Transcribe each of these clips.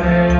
Friday.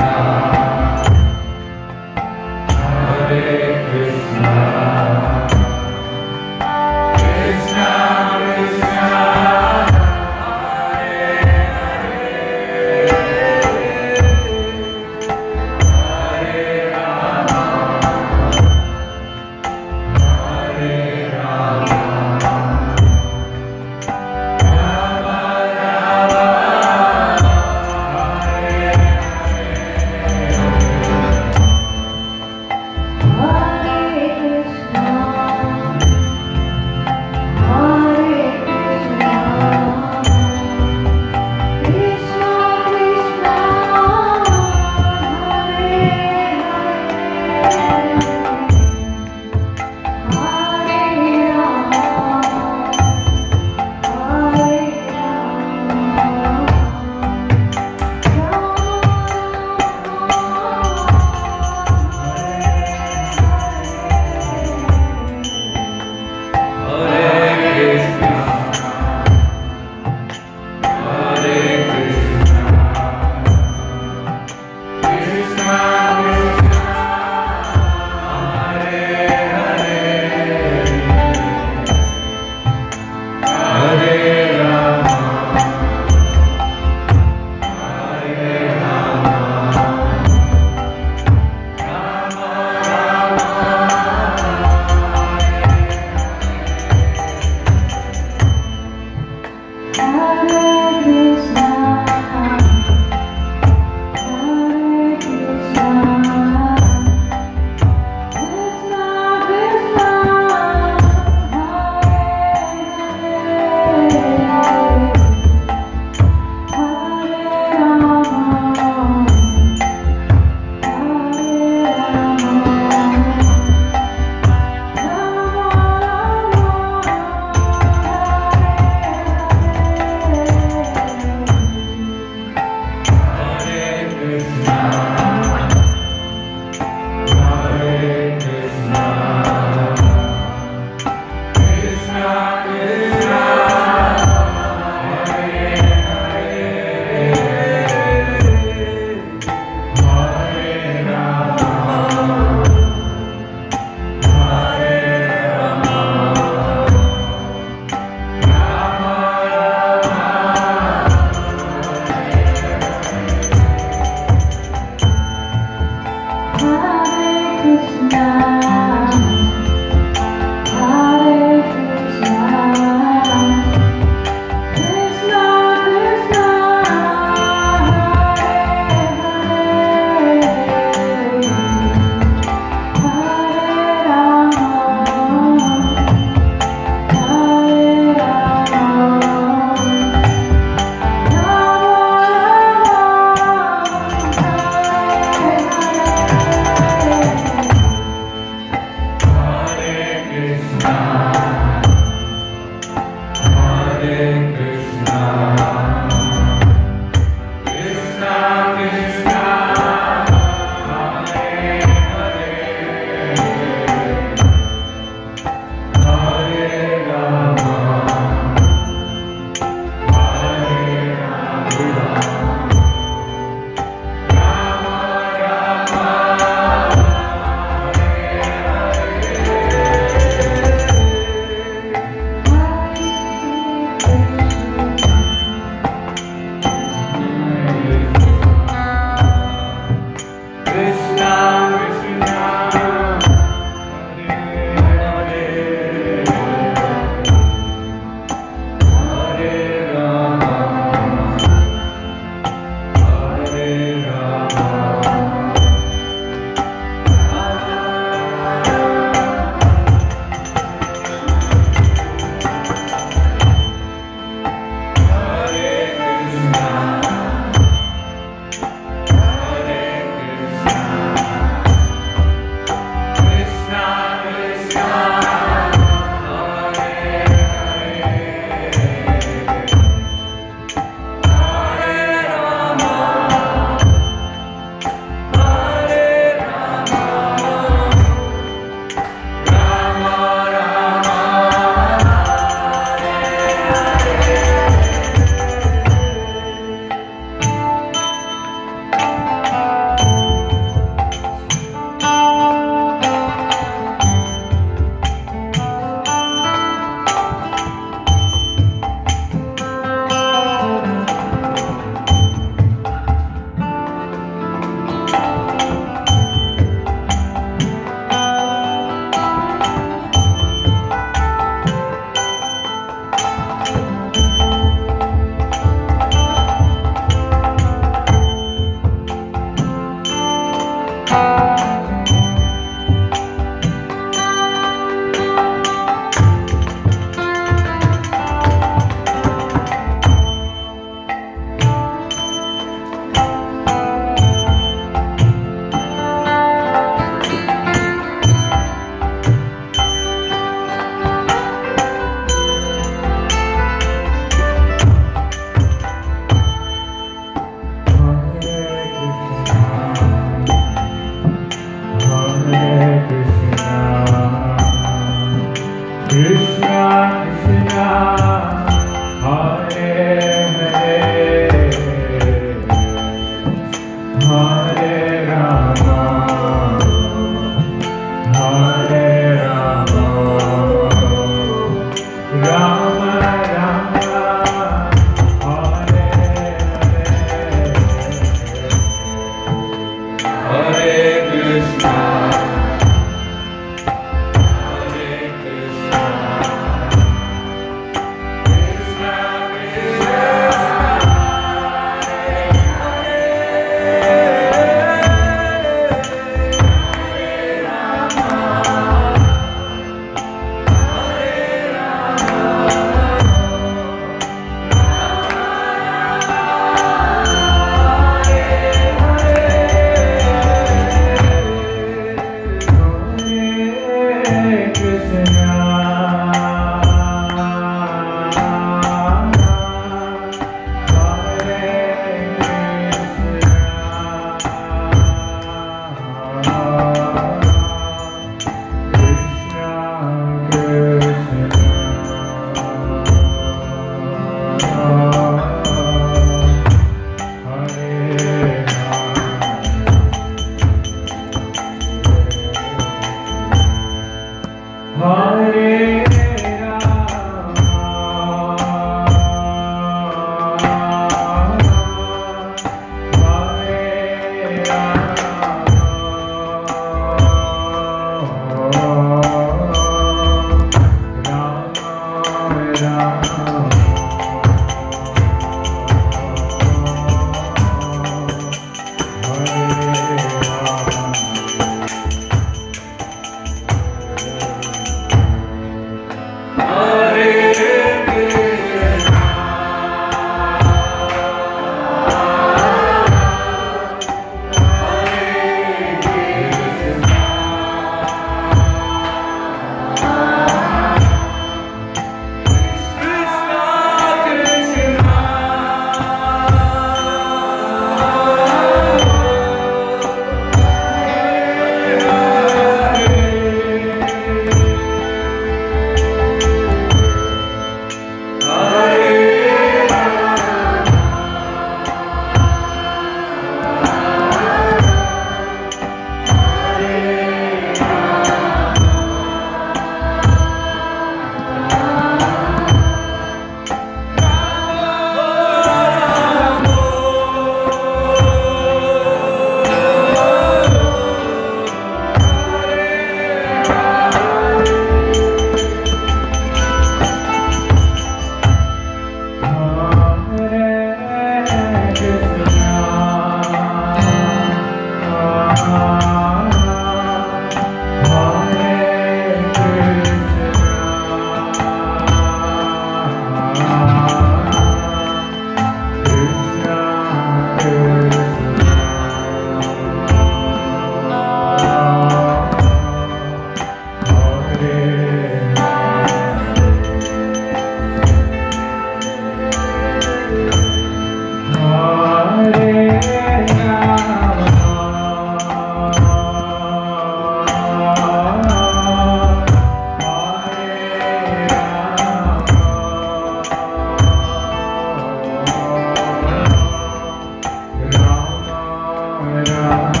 Senhor.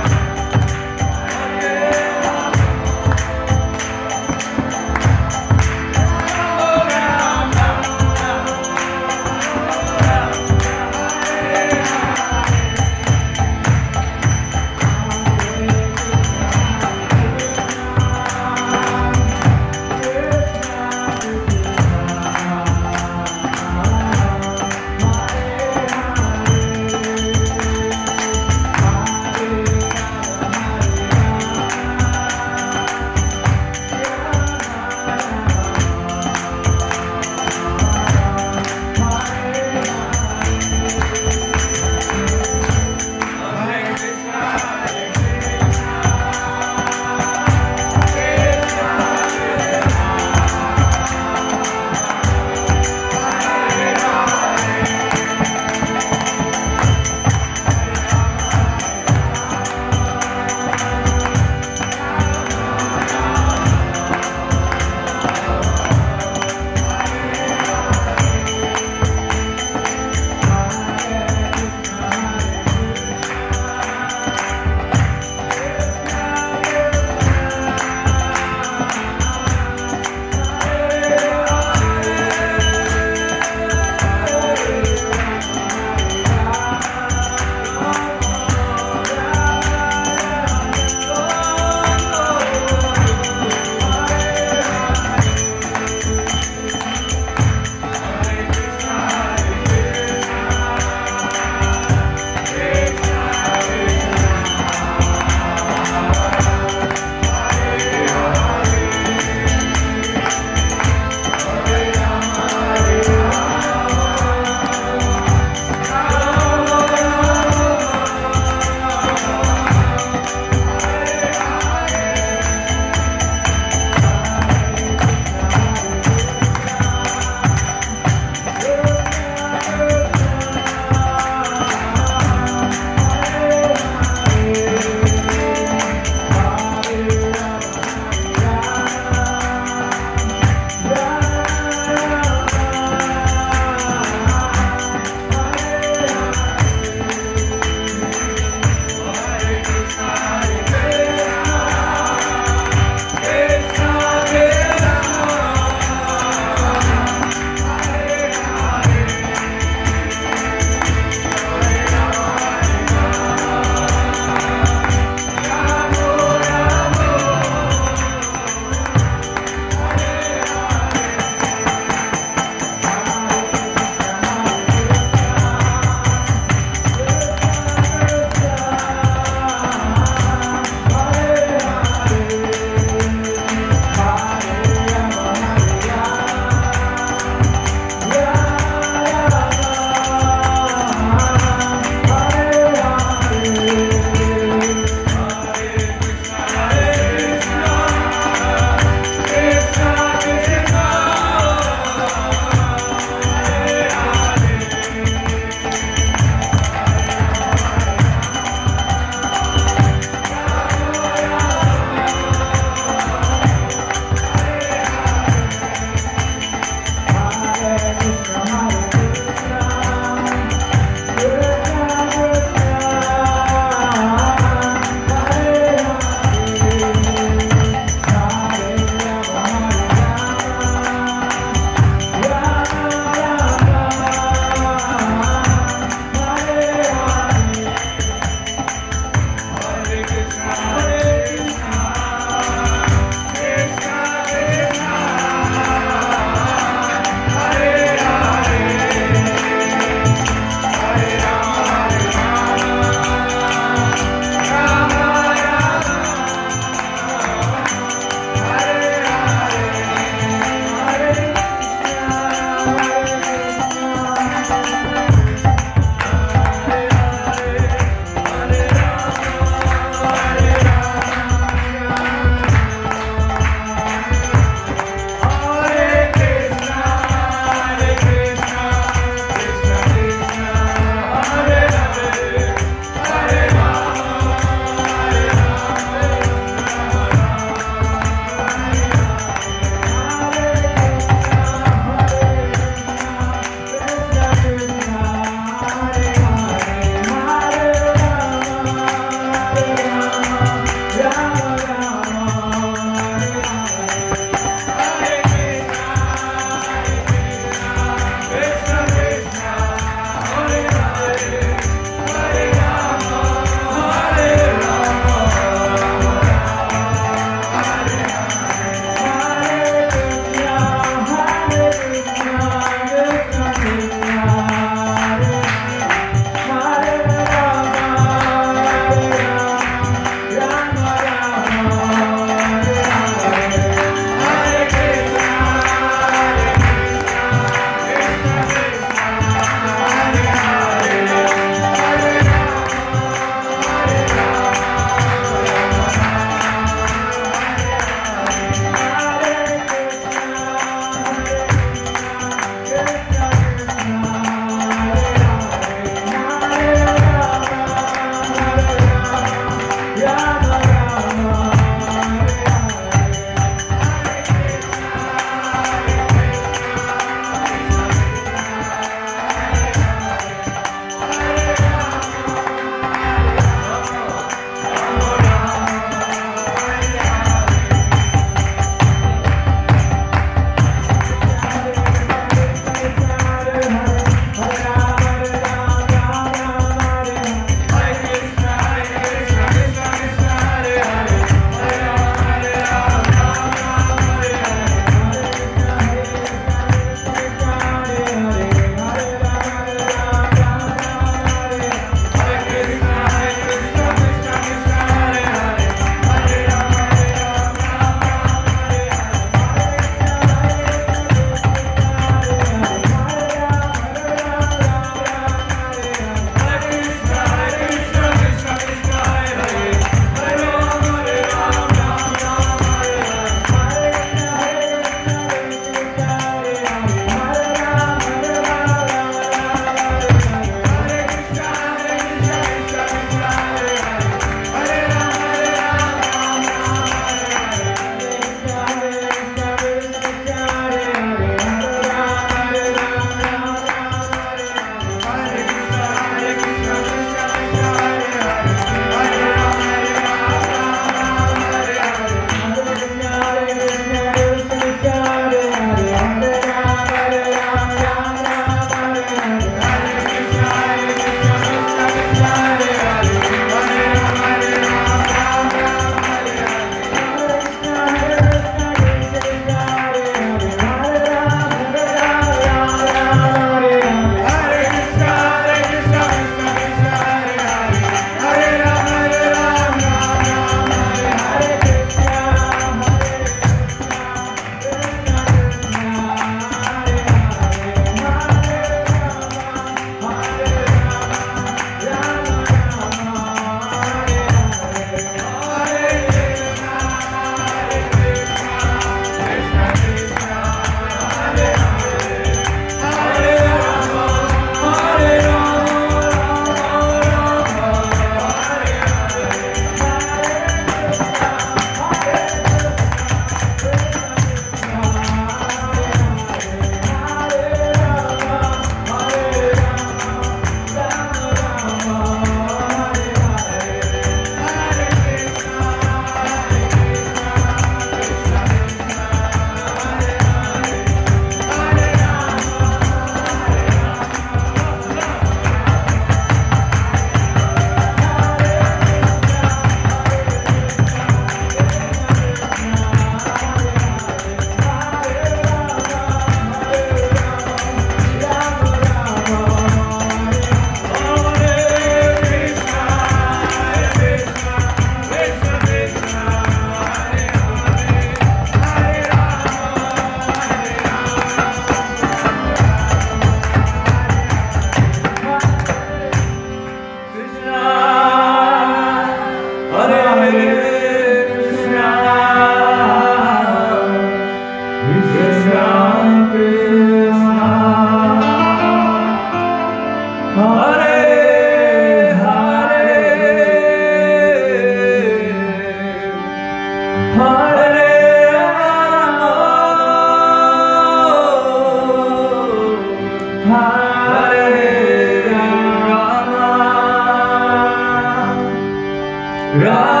让